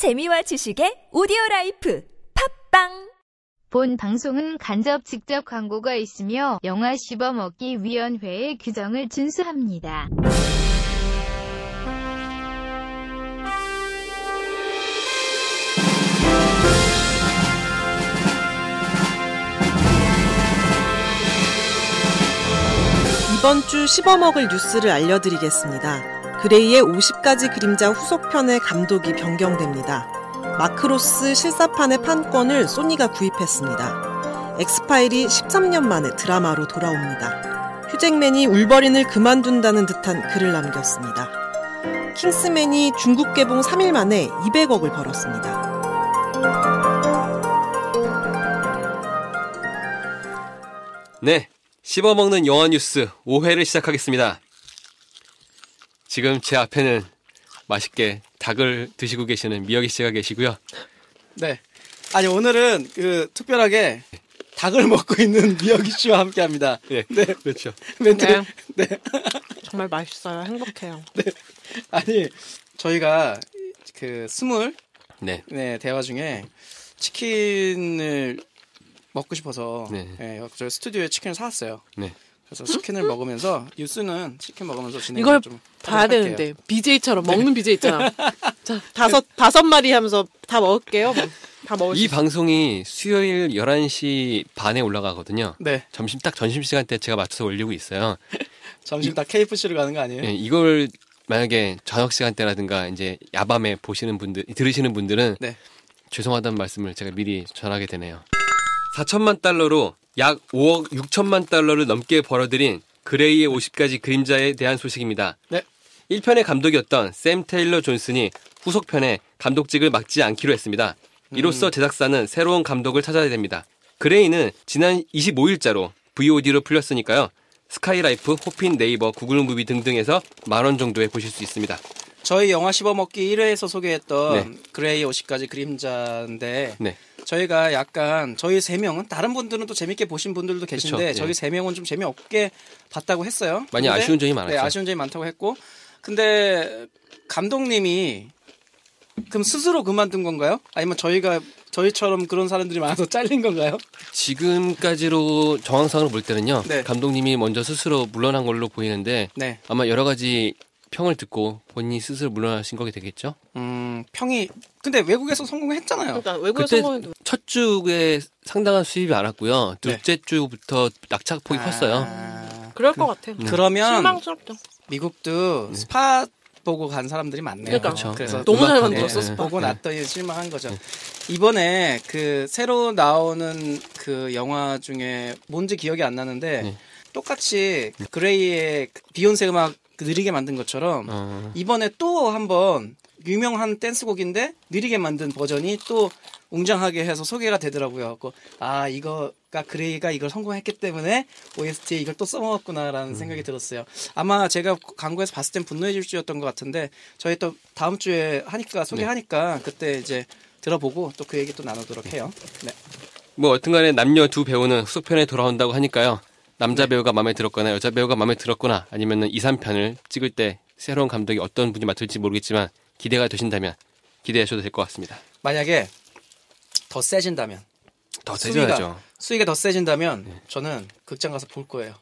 재미와 지식의 오디오 라이프 팟빵 본 방송은 간접 직접 광고가 있으며 영화 씹어먹기 위원회의 규정을 준수합니다. 이번 주 씹어먹을 뉴스를 알려드리겠습니다. 그레이의 50가지 그림자 후속편의 감독이 변경됩니다. 마크로스 실사판의 판권을 소니가 구입했습니다. 엑스파일이 13년 만에 드라마로 돌아옵니다. 휴잭맨이 울버린을 그만둔다는 듯한 글을 남겼습니다. 킹스맨이 중국 개봉 3일 만에 200억을 벌었습니다. 네, 씹어먹는 영화 뉴스 5회를 시작하겠습니다. 지금 제 앞에는 맛있게 닭을 드시고 계시는 미역이 씨가 계시고요. 네. 아니 오늘은 그 특별하게 닭을 먹고 있는 미역이 씨와 함께합니다. 예, 네. 그렇죠. 멘트. 네. 네. 정말 맛있어요. 행복해요. 아니 저희가 그 스물 네, 네, 대화 중에 치킨을 먹고 싶어서 네. 네, 저희 스튜디오에 치킨을 사왔어요. 네. 그래서 치킨을 먹으면서 뉴스는 치킨 먹으면서 진행 이걸 좀 봐야 되는데 할게요. BJ처럼 먹는 BJ 있잖아. 자 다섯, 다섯 마리 하면서 다 먹을게요. 뭐. 다 먹을 수 이. 방송이 수요일 11시 반에 올라가거든요. 네. 점심 딱 점심 시간 때 제가 맞춰서 올리고 있어요. 점심 다 KFC를 가는 거 아니에요? 예, 이걸 만약에 저녁 시간 대라든가 이제 야밤에 보시는 분들 들으시는 분들은 네. 죄송하다는 말씀을 제가 미리 전하게 되네요. 4천만 달러로 약 5억 6천만 달러를 넘게 벌어들인 그레이의 50가지 그림자에 대한 소식입니다. 네. 1편의 감독이었던 샘 테일러 존슨이 후속편에 감독직을 맡지 않기로 했습니다. 이로써 음. 제작사는 새로운 감독을 찾아야 됩니다. 그레이는 지난 25일자로 VOD로 풀렸으니까요. 스카이라이프, 호핀, 네이버, 구글 무비 등등에서 만 원 정도에 보실 수 있습니다. 저희 영화 씹어먹기 1회에서 소개했던 네. 그레이 50가지 그림자인데 네. 저희가 약간 저희 세 명은 다른 분들은 또 재밌게 보신 분들도 계신데 그쵸, 예. 저희 세 명은 좀 재미없게 봤다고 했어요. 많이 근데- 아쉬운 점이 많았죠. 네, 아쉬운 점이 많다고 했고 근데 감독님이 그럼 스스로 그만둔 건가요? 아니면 저희가 저희처럼 그런 사람들이 많아서 잘린 건가요? 지금까지로 정황상으로 볼 때는요. 네. 감독님이 먼저 스스로 물러난 걸로 보이는데 네. 아마 여러 가지 평을 듣고 본인이 스스로 물러나신 거게 되겠죠. 음, 평이 근데 외국에서 성공했잖아요. 그러니까 외국에 그때 성공해도 첫 주에 상당한 수입이 많았고요. 둘째 주부터 낙차폭이 컸어요. 네. 아, 그럴 것 같아. 그러면 실망스럽죠. 미국도 스팟 보고 간 사람들이 많네요. 그러니까. 그렇죠. 그래서 네. 너무 잘. 만들었어, 네. 보고 네. 났더니 실망한 거죠. 이번에 그 새로 나오는 그 영화 중에 뭔지 기억이 안 나는데 네. 똑같이 그레이의 그 비욘세 음악 그 느리게 만든 것처럼 어, 이번에 또 한번 유명한 댄스곡인데 느리게 만든 버전이 또 웅장하게 해서 소개가 되더라고요. 그, 아 이거가 그레이가 이걸 성공했기 때문에 OST에 이걸 또 써먹었구나라는 생각이 들었어요. 아마 제가 광고에서 봤을 땐 분노의 질주였던 것 같은데 저희 또 다음 주에 하니까 소개하니까 그때 이제 들어보고 또 그 얘기 또 나누도록 해요. 네. 뭐 어튼간에 남녀 두 배우는 후속편에 돌아온다고 하니까요. 남자 배우가 마음에 들었거나 여자 배우가 마음에 들었거나 아니면은 2, 3편을 찍을 때 새로운 감독이 어떤 분이 맡을지 모르겠지만 기대가 되신다면 기대하셔도 될 것 같습니다. 만약에 더 세진다면 더 세져야죠. 수위가 더 세진다면 저는 극장 가서 볼 거예요.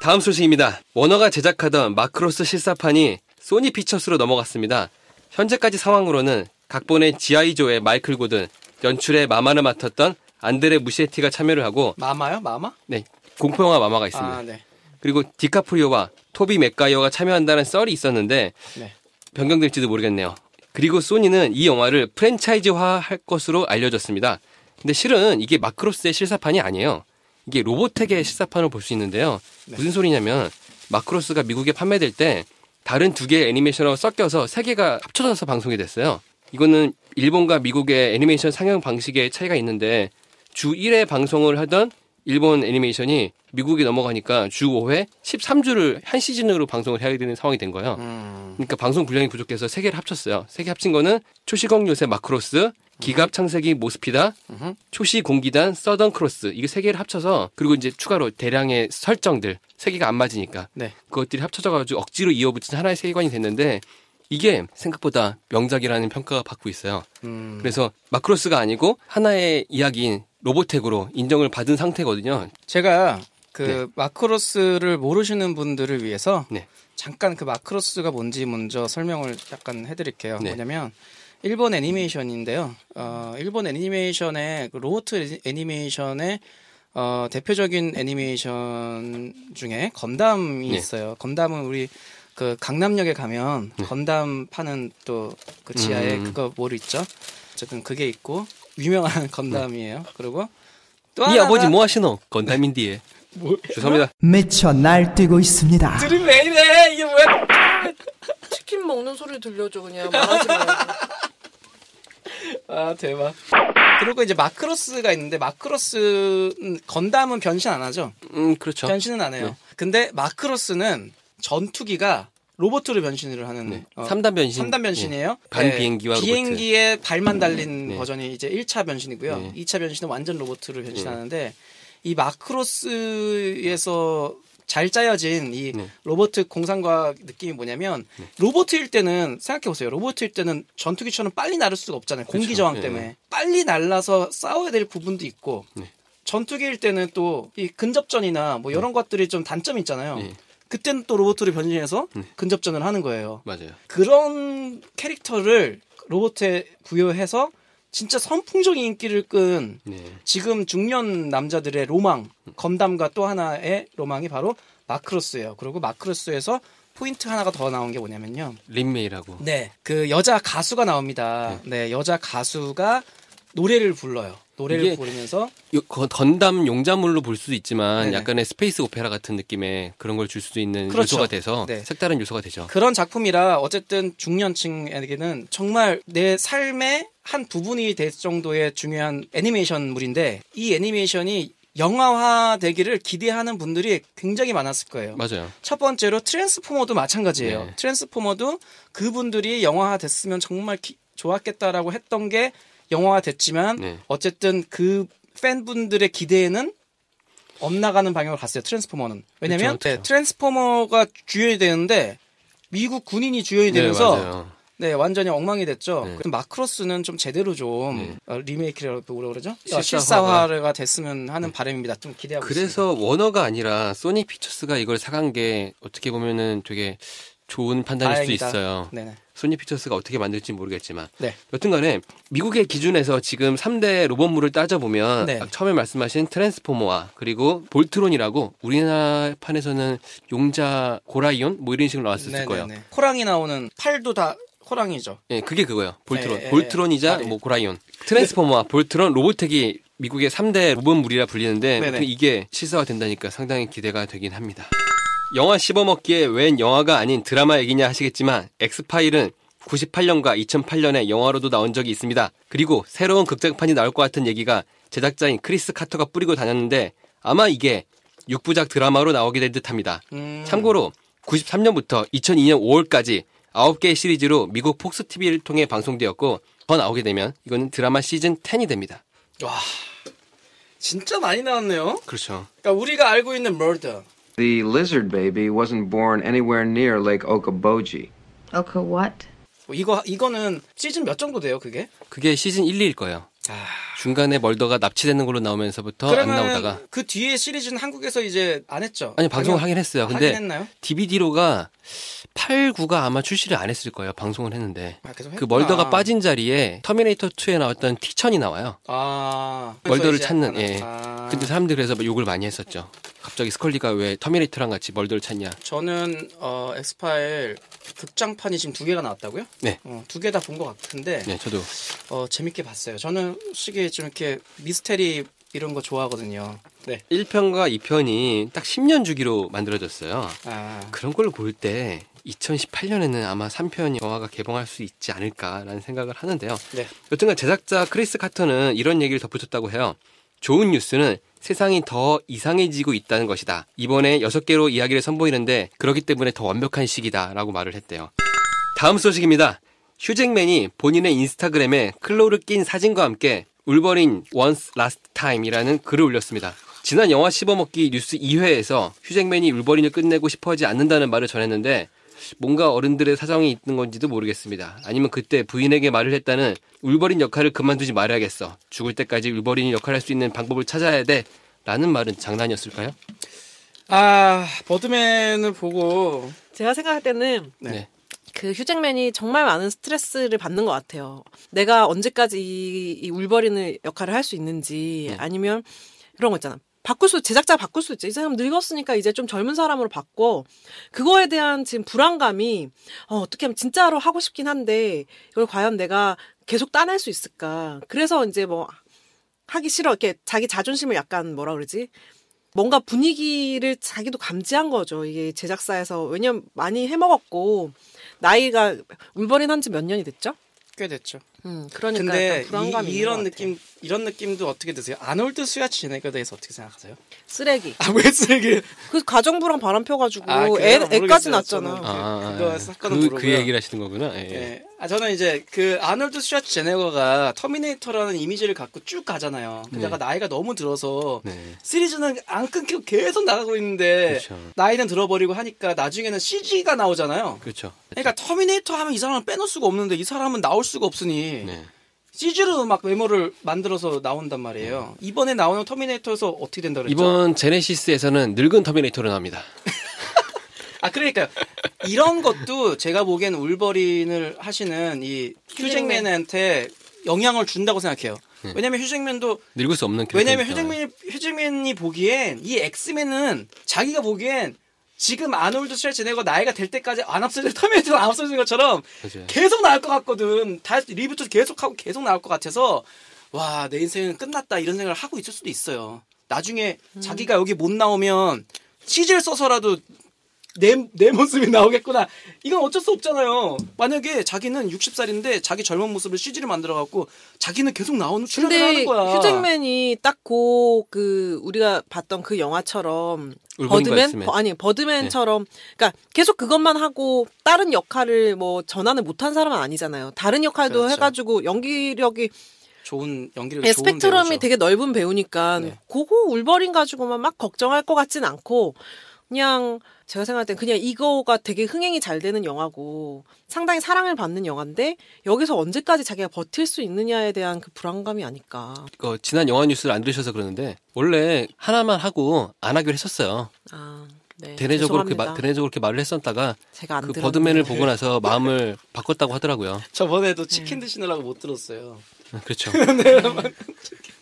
다음 소식입니다. 워너가 제작하던 마크로스 실사판이 소니 픽처스로 넘어갔습니다. 현재까지 상황으로는 각본의 지아이조의 마이클 고든, 연출의 마마를 맡았던 안드레 무시에티가 참여를 하고 마마요? 마마? 네, 공포영화 마마가 있습니다. 아, 네. 그리고 디카프리오와 토비 맥과이어가 참여한다는 썰이 있었는데 네. 변경될지도 모르겠네요. 그리고 소니는 이 영화를 프랜차이즈화 할 것으로 알려졌습니다. 근데 실은 이게 마크로스의 실사판이 아니에요. 이게 로보텍의 실사판을 볼 수 있는데요. 무슨 소리냐면 마크로스가 미국에 판매될 때 다른 두 개의 애니메이션하고 섞여서 세 개가 합쳐져서 방송이 됐어요. 이거는 일본과 미국의 애니메이션 상영 방식의 차이가 있는데 주 1회 방송을 하던 일본 애니메이션이 미국에 넘어가니까 주 5회 13주를 한 시즌으로 방송을 해야 되는 상황이 된 거예요. 음. 그러니까 방송 분량이 부족해서 세 개를 합쳤어요. 세 개 합친 거는 초시공 요새 마크로스, 기갑 창세기 모스피다, 음흠. 초시공 기단 서던 크로스 이게 세 개를 합쳐서 그리고 이제 추가로 대량의 설정들 세 개가 안 맞으니까 네. 그것들이 합쳐져 가지고 억지로 이어붙인 하나의 세계관이 됐는데 이게 생각보다 명작이라는 평가가 받고 있어요. 음. 그래서 마크로스가 아니고 하나의 이야기인 로보텍으로 인정을 받은 상태거든요. 제가 그 네. 마크로스를 모르시는 분들을 위해서 네. 잠깐 그 마크로스가 뭔지 먼저 설명을 약간 해드릴게요. 네. 뭐냐면 일본 애니메이션인데요. 어, 일본 애니메이션의 그 로보트 애니- 애니메이션의 어, 대표적인 애니메이션 중에 건담이 네. 있어요. 건담은 우리 그 강남역에 가면 건담 파는 또 그 지하에 음. 그거 뭐로 있죠? 어쨌든 그게 있고 유명한 건담이에요. 그리고 또 이 하나가 아버지 뭐 하시노? 건담인디에. 죄송합니다. 미쳐 날뛰고 있습니다. 드림 왜 이래? 이게 뭐야? 치킨 먹는 소리 들려줘 그냥 말하지 말고. 아 대박. 그리고 이제 마크로스가 있는데 마크로스는 건담은 변신 안 하죠. 음, 그렇죠. 변신은 안 해요. 네. 근데 마크로스는 전투기가 로봇으로 변신을 하는 네. 어, 3단 변신. 삼단 변신이에요. 반 네. 비행기와. 비행기에 발만 달린 네. 버전이 이제 1차 변신이고요. 네. 2차 변신은 완전 로봇으로 변신하는데 이 마크로스에서 잘 짜여진 이 네. 로봇 공상과학 느낌이 뭐냐면 로봇일 때는 생각해 보세요. 로봇일 때는 전투기처럼 빨리 날을 수가 없잖아요. 공기 그렇죠. 저항 네. 때문에 빨리 날라서 싸워야 될 부분도 있고 네. 전투기일 때는 또 이 근접전이나 뭐 이런 것들이 좀 단점이 있잖아요. 네. 그때는 또 로봇으로 변신해서 네. 근접전을 하는 거예요. 맞아요. 그런 캐릭터를 로봇에 부여해서 진짜 선풍적인 인기를 끈 네. 지금 중년 남자들의 로망, 건담과 또 하나의 로망이 바로 마크로스예요. 그리고 마크로스에서 포인트 하나가 더 나온 게 뭐냐면요. 린메이라고. 네, 그 여자 가수가 나옵니다. 네, 여자 가수가 노래를 불러요. 노래를 부르면서 요- 거- 건담 용자물로 볼 수도 있지만 네네. 약간의 스페이스 오페라 같은 느낌의 그런 걸 줄 수도 있는 그렇죠. 요소가 돼서 네. 색다른 요소가 되죠. 그런 작품이라 어쨌든 중년층에게는 정말 내 삶의 한 부분이 될 정도의 중요한 애니메이션물인데 이 애니메이션이 영화화 되기를 기대하는 분들이 굉장히 많았을 거예요. 맞아요. 첫 번째로 트랜스포머도 마찬가지예요. 네. 트랜스포머도 그분들이 영화화 됐으면 정말 기- 좋았겠다라고 했던 게 영화화 됐지만 네. 어쨌든 그 팬분들의 기대에는 엇나가는 방향으로 갔어요. 트랜스포머는. 왜냐면 그쵸. 네, 트랜스포머가 주연이 되는데 미국 군인이 주연이 네, 되면서. 네, 완전히 엉망이 됐죠. 네. 그럼 마크로스는 좀 제대로 좀 네. 어, 리메이크라고 뭐라 그러죠? 실사화가. 실사화가 됐으면 하는 바람입니다. 좀 기대하고 그래서 워너가 아니라 소니 픽처스가 이걸 사간 게 어떻게 보면은 되게 좋은 판단일 다행이다. 수도 있어요. 네네. 소니 픽처스가 어떻게 만들지 모르겠지만 네. 여튼간에 미국의 기준에서 지금 3대 로봇물을 따져보면 네. 아, 처음에 말씀하신 트랜스포머와 그리고 볼트론이라고 우리나라 판에서는 용자 고라이온 뭐 이런 식으로 나왔을 네네네. 거예요. 호랑이 나오는 팔도 다 호랑이죠. 예, 그게 그거예요. 볼트론. 예, 예, 볼트론이자 예. 뭐 고라이온. 트랜스포머와 볼트론, 로보텍이 미국의 3대 로봇물이라 불리는데 이게 실사화 된다니까 상당히 기대가 되긴 합니다. 영화 씹어먹기에 웬 영화가 아닌 드라마 얘기냐 하시겠지만 엑스파일은 98년과 2008년에 영화로도 나온 적이 있습니다. 그리고 새로운 극장판이 나올 것 같은 얘기가 제작자인 크리스 카터가 뿌리고 다녔는데 아마 이게 6부작 드라마로 나오게 될 듯합니다. 음. 참고로 93년부터 2002년 5월까지 9개의 시리즈로 미국 폭스 TV를 통해 방송되었고 더 나오게 되면 이거는 드라마 시즌 10이 됩니다. 와, 진짜 많이 나왔네요. 그렇죠. 그러니까 우리가 알고 있는 머더, The lizard baby wasn't born anywhere near Lake Okoboji. Okay, what? 뭐 이거 이거는 시즌 몇 정도 돼요? 그게? 그게 시즌 1, 2일 거예요. 아, 중간에 멀더가 납치되는 걸로 나오면서부터 안 나오다가 그 뒤에 시리즈는 한국에서 이제 안 했죠? 아니 방송을 하긴 했어요. 하긴 근데 했나요? DVD로가 8, 9가 아마 출시를 안 했을 거예요. 방송을 했는데. 아, 그. 멀더가 빠진 자리에 터미네이터 2에 나왔던 T천이 나와요. 아, 멀더를 찾는, 예. 아, 근데 사람들이 그래서 욕을 많이 했었죠. 갑자기 스컬리가 왜 터미네이터랑 같이 멀더를 찾냐. 저는 어, 엑스파일 극장판이 지금 두 개가 나왔다고요? 네. 어, 두 개 다 본 것 같은데 네, 저도. 어, 재밌게 봤어요. 저는 솔직히 좀 이렇게 미스테리 이런 거 좋아하거든요. 네. 1편과 2편이 딱 10년 주기로 만들어졌어요. 아, 그런 걸 볼 때 2018년에는 아마 3편 영화가 개봉할 수 있지 않을까라는 생각을 하는데요. 네. 여튼간 제작자 크리스 카터는 이런 얘기를 덧붙였다고 해요. 좋은 뉴스는 세상이 더 이상해지고 있다는 것이다. 이번에 6개로 이야기를 선보이는데 그렇기 때문에 더 완벽한 시기다라고 말을 했대요. 다음 소식입니다. 휴잭맨이 본인의 인스타그램에 클로를 낀 사진과 함께 울버린 once last time이라는 글을 올렸습니다. 지난 영화 씹어먹기 뉴스 2회에서 휴잭맨이 울버린을 끝내고 싶어 하지 않는다는 말을 전했는데 뭔가 어른들의 사정이 있는 건지도 모르겠습니다. 아니면 그때 부인에게 말을 했다는 울버린 역할을 그만두지 말아야겠어. 죽을 때까지 울버린이 역할을 할 수 있는 방법을 찾아야 돼. 라는 말은 장난이었을까요? 아 버드맨을 보고 제가 생각할 때는 네. 네. 그 휴잭맨이 정말 많은 스트레스를 받는 것 같아요. 내가 언제까지 이, 이 울버린의 역할을 할 수 있는지 네. 아니면 그런 거 있잖아. 바꿀 수 제작자 바꿀 수 있지. 이 사람 늙었으니까 이제 좀 젊은 사람으로 바꿔. 그거에 대한 지금 불안감이 어, 어떻게 하면 진짜로 하고 싶긴 한데 이걸 과연 내가 계속 따낼 수 있을까? 그래서 이제 뭐 하기 싫어. 이렇게 자기 자존심을 약간 뭐라 그러지? 뭔가 분위기를 자기도 감지한 거죠. 이게 제작사에서 왜냐면 많이 해먹었고 나이가 울버린 한지 몇 년이 됐죠? 꽤 됐죠. 음, 그러니까 근데 약간 불안감이 이, 같아요. 느낌 이런 느낌도 어떻게 드세요? 아놀드 슈워제네거에 대해서 어떻게 생각하세요? 쓰레기. 아 왜 쓰레기? 그 가정부랑 바람 펴가지고 아, 애? 애까지. 저는. 아, 그거 아, 사건은 그, 모르고요. 그 얘기를 하시는 거구나. 예. 예. 아 저는 이제 그 아놀드 슈워제네거가 터미네이터라는 이미지를 갖고 쭉 가잖아요. 그러다가 네. 나이가 너무 들어서 네. 시리즈는 안 끊기고 계속 나가고 있는데 그렇죠. 나이는 들어버리고 하니까 나중에는 CG가 나오잖아요. 그렇죠. 그러니까 터미네이터 하면 이 사람을 빼놓을 수가 없는데 이 사람은 나올 수가 없으니 네. CG로 막 외모를 만들어서 나온단 말이에요. 이번에 나오는 터미네이터에서 어떻게 된다 그랬죠? 이번 제네시스에서는 늙은 터미네이터로 나옵니다. 아 그러니까요. 이런 것도 제가 보기엔 울버린을 하시는 이 휴잭맨한테 영향을 준다고 생각해요. 네. 왜냐면 휴잭맨도 늙을 수 없는 왜냐면. 휴잭맨이 휴잭맨이 보기엔 이 엑스맨은 자기가 보기엔 지금 아놀드 슈왈제네거 나이가 될 때까지 안 없어질 터미네이터 안 없어진 것처럼 맞아요. 계속 나올 것 같거든. 다 reboot 계속 하고 계속 나올 것 같아서 와 내 인생은 끝났다 이런 생각을 하고 있을 수도 있어요. 나중에 자기가 여기 못 나오면 CG를 써서라도 내, 내 모습이 나오겠구나. 이건 어쩔 수 없잖아요. 만약에 자기는 60살인데 자기 젊은 모습을 CG를 만들어갖고 자기는 계속 나오는 출연을 근데 하는 거야. 휴잭맨이 딱고 그 우리가 봤던 그 영화처럼 버드맨. 버- 아니 버드맨처럼 그러니까 계속 그것만 하고 다른 역할을 뭐 전환을 못한 사람은 아니잖아요. 다른 역할도 그렇죠. 해가지고 연기력이 좋은 연기를 예, 좋은 스펙트럼이 배우죠. 되게 넓은 배우니까 네. 그거 울버린 가지고만 막 걱정할 것 같진 않고 그냥 제가 생각할 땐 그냥 이거가 되게 흥행이 잘 되는 영화고 상당히 사랑을 받는 영화인데 여기서 언제까지 자기가 버틸 수 있느냐에 대한 그 불안감이 아닐까. 그 지난 영화 뉴스를 안 들으셔서 그러는데 원래 하나만 하고 안 하기로 했었어요. 아, 네. 대내적으로 그렇게, 마. 대내적으로 그렇게 말을 했었다가 제가 안그 들었는데. 버드맨을 보고 나서 마음을 바꿨다고 하더라고요. 저번에도 치킨 드시느라고 못 들었어요. 아, 그렇죠.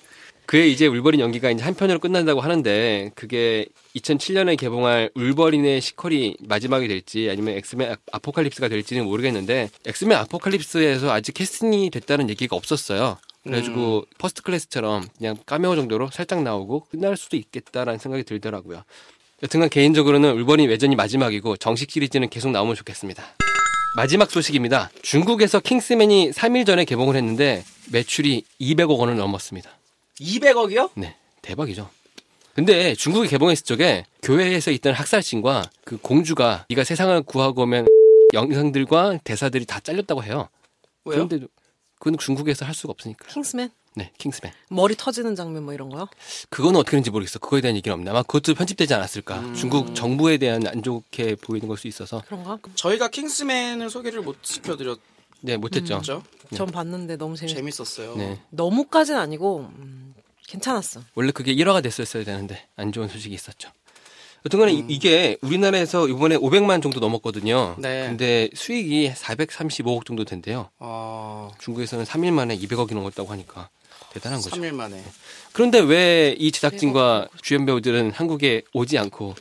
그의 이제 울버린 연기가 이제 한 편으로 끝난다고 하는데 그게 2007년에 개봉할 울버린의 sequel이 마지막이 될지 아니면 엑스맨 아- 아포칼립스가 될지는 모르겠는데 엑스맨 아포칼립스에서 아직 캐스팅이 됐다는 얘기가 없었어요. 그래가지고 First Class처럼 그냥 까메오 정도로 살짝 나오고 끝날 수도 있겠다라는 생각이 들더라고요. 여튼간 개인적으로는 울버린 외전이 마지막이고 정식 시리즈는 계속 나오면 좋겠습니다. 마지막 소식입니다. 중국에서 킹스맨이 3일 전에 개봉을 했는데 매출이 200억 원을 넘었습니다. 200억이요? 네, 대박이죠. 근데 중국이 개봉했을 적에 교회에서 있던 학살신과 그 공주가 네가 세상을 구하고 오면 영상들과 대사들이 다 잘렸다고 해요. 왜요? 그런데도 그건 중국에서 할 수가 없으니까. 킹스맨 네, 킹스맨. 머리 터지는 장면 뭐 이런 거요? 그건 어떻게 되는지 모르겠어. 그거에 대한 얘기는 없네. 아마 그것도 편집되지 않았을까. 중국 정부에 대한 안 좋게 보이는 걸 수 있어서. 그런가? 저희가 킹스맨을 소개를 못 시켜드렸죠. 네, 못했죠. 전 봤는데 너무 재밌. 재밌었어요. 네. 너무까지는 아니고 음, 괜찮았어. 원래 그게 1화가 됐었어야 되는데 안 좋은 소식이 있었죠. 여튼간에 이- 이게 우리나라에서 이번에 500만 정도 넘었거든요. 네. 근데 수익이 435억 정도 된대요. 어, 중국에서는 3일 만에 200억이 넘었다고 하니까 대단한 거죠. 3일 만에. 그런데 왜 이 제작진과 주연 배우들은 한국에 오지 않고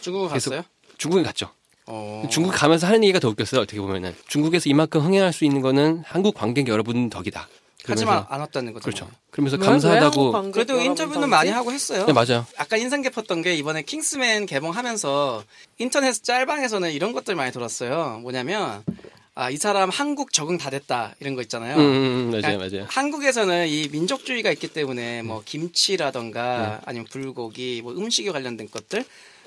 중국 갔어요? 중국에 갔죠? 어. 중국 가면서 하는 얘기가 더 웃겼어요. 어떻게 보면은 중국에서 이만큼 흥행할 수 있는 거는 한국 관객 여러분 덕이다. 하지만 안 왔다는 거죠. 그렇죠. 그러면서 왜? 왜 감사하다고. 관객 그래도 인터뷰는? 많이 하고 했어요. 네 맞아요. 아까 인상 깊었던 게 이번에 킹스맨 개봉하면서 인터넷 짤방에서는 이런 것들 많이 돌았어요. 뭐냐면 아, 이 사람 한국 적응 다 됐다 이런 거 있잖아요. 음, 음, 음, 맞아요, 그러니까 맞아요. 한국에서는 이 민족주의가 있기 때문에 뭐 네. 김치라던가 아니면 불고기, 뭐 음식에 관련된 것들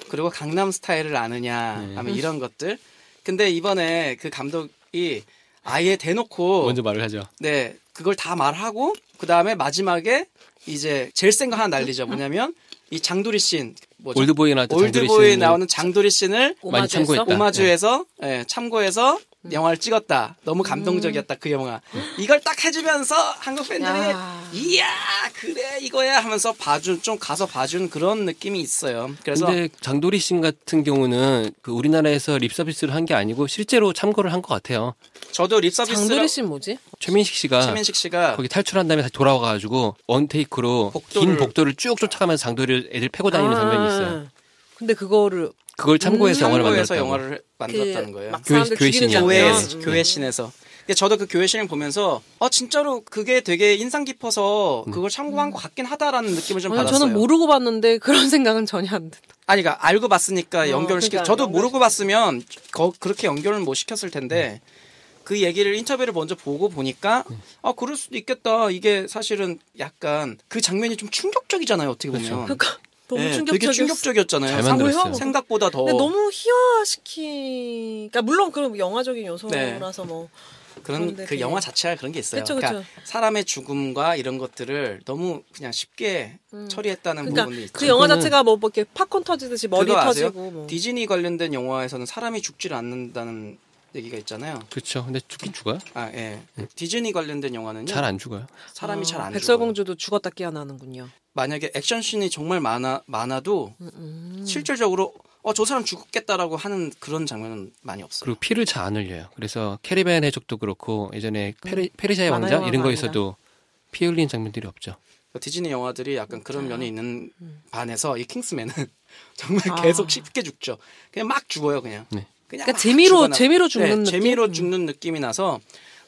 그리고 강남 스타일을 아느냐 네. 하면 이런 것들. 근데 이번에 그 감독이 아예 대놓고 먼저 말을 하죠. 네, 그걸 다 말하고 그 다음에 마지막에 이제 제일 센 거 하나 날리죠. 뭐냐면 이 장도리 씬 뭐죠? 올드보이 나왔던 장도리 올드보이에 씨 나오는 장도리 씬을 많이? 참고했다. 오마주에서 예, 참고해서 영화를 찍었다. 너무 감동적이었다 그 영화. 이걸 딱 해주면서 한국 팬들이 야. 이야 그래 이거야 하면서 봐준 좀 가서 봐준 그런 느낌이 있어요. 그래서 근데 장도리 씨 같은 경우는 그 우리나라에서 립 서비스를 한 게 아니고 실제로 참고를 한 것 같아요. 저도 립 서비스를 장도리 씨 뭐지? 최민식 씨가 최민식 씨가 거기 탈출한 다음에 다시 돌아와가지고 one take로 복도를- 긴 복도를 쭉 쫓아가면서 장도리를 애들 패고 다니는 장면이 있어요. 아, 근데 그거를 그걸 참고해서 영화를 참고해서 만들었다고. 영화를 만들었다는 거예요. 막 교회- 사람들 교회 죽이는 씬이요. 교회 장면. 교회 씬에서. 근데 저도 그 교회 씬을 보면서 어 진짜로 그게 되게 인상 깊어서 그걸 참고한 것 같긴 하다라는 느낌을 좀 아니, 받았어요. 저는 모르고 봤는데 그런 생각은 전혀 안 든다. 아니 그러니까 알고 봤으니까 어, 연결을 시켜. 그러니까 저도 연결 모르고 봤으면 거- 그렇게 연결을 못 시켰을 텐데 그 얘기를 인터뷰를 먼저 보고 보니까 아 그럴 수도 있겠다. 이게 사실은 약간 그 장면이 좀 충격적이잖아요. 어떻게 보면. 그러니까 너무 예, 충격적이었어. 되게 충격적이었잖아요. 잘 상- 만들었어요. 생각보다 더 근데 너무 희화시키. 그러니까 물론 그런 영화적인 요소라서 뭐. 그런 그 되게- 영화 자체가 그런 게 있어요. 그쵸, 그러니까 그쵸. 사람의 죽음과 이런 것들을 너무 그냥 쉽게 처리했다는 그러니까 부분이 있죠. 그 영화 자체가 뭐 이렇게 팝콘 터지듯이 머리 그거 아세요? 터지고 뭐. 디즈니 관련된 영화에서는 사람이 죽지를 않는다는 얘기가 있잖아요. 그렇죠. 근데 죽긴 죽어요. 아, 예. 디즈니 관련된 영화는요. 잘 안 죽어요. 사람이 아, 잘안 죽어요. 백설공주도 죽었다 깨어나는군요. 만약에 액션씬이 정말 많아 많아도 음, 실질적으로 어 저 사람 죽겠다라고 하는 그런 장면은 많이 없어요. 그리고 피를 잘 안 흘려요. 그래서 캐리비안 해적도 그렇고 예전에 페리, 페르시아의 만화 왕자 이런. 거에서도 피 흘린 장면들이 없죠. 디즈니 영화들이 약간 그런 면이 있는 반해서 이 킹스맨은 정말 아. 계속 쉽게 죽죠. 그냥 막 죽어요, 그냥. 네. 그냥 그러니까 막 재미로- 죽어나- 재미로 죽는 네, 느낌? 재미로 음. 죽는 느낌이 나서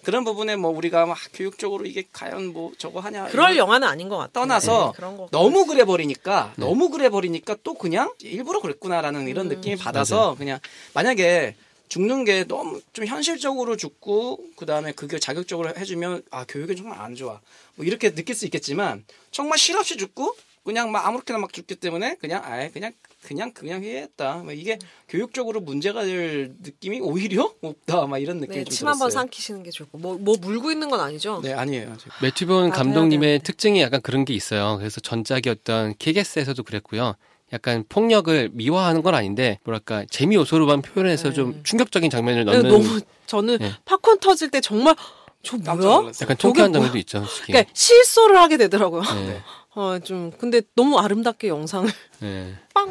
그런 부분에 뭐 우리가 막 교육적으로 이게 과연 뭐 저거 하냐 그럴 영화는 아닌 것 같아요. 떠나서 네, 너무 그래 버리니까 네. 너무 그래 버리니까 또 그냥 일부러 그랬구나라는 이런 음. 느낌이 받아서 그냥 만약에 죽는 게 너무 좀 현실적으로 죽고 그 다음에 그게 자극적으로 해주면 아 교육은 정말 안 좋아 뭐 이렇게 느낄 수 있겠지만 정말 실없이 죽고 그냥 막 아무렇게나 막 죽기 때문에 그냥 아예 그냥 그냥 그냥 해야겠다 뭐 이게 교육적으로 문제가 될 느낌이 오히려 없다 막 이런 느낌이 네, 좀 침한번 들었어요. 삼키시는 게 좋고 뭐, 뭐 물고 있는 건 아니죠? 네 아니에요. 지금. 매튜본 해야 감독님의. 특징이 약간 그런 게 있어요. 그래서 전작이었던 키게스에서도 그랬고요. 약간 폭력을 미화하는 건 아닌데 뭐랄까 재미 요소로만 표현해서 좀 충격적인 장면을 네, 넣는 너무 저는 네. 팝콘 터질 때 정말 저 뭐야? 약간 통쾌한? 장면도 있죠. 솔직히. 그러니까 실소를 하게 되더라고요. 네. 어, 좀 근데 너무 아름답게 영상을 네. 빵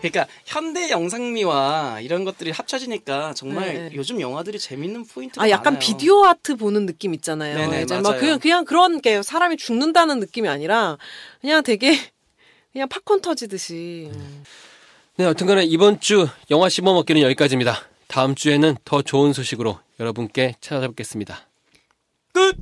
그러니까 현대 영상미와 이런 것들이 합쳐지니까 정말 네. 요즘 영화들이 재밌는 포인트가 아, 약간 많아요. 비디오 아트 보는 느낌 있잖아요. 네네, 이제 막 맞아요. 그냥, 그냥 그런 게 사람이 죽는다는 느낌이 아니라 그냥 되게 그냥 팝콘 터지듯이. 네, 여튼간에 이번 주 영화 씹어먹기는 여기까지입니다. 다음 주에는 더 좋은 소식으로 여러분께 찾아뵙겠습니다. 끝!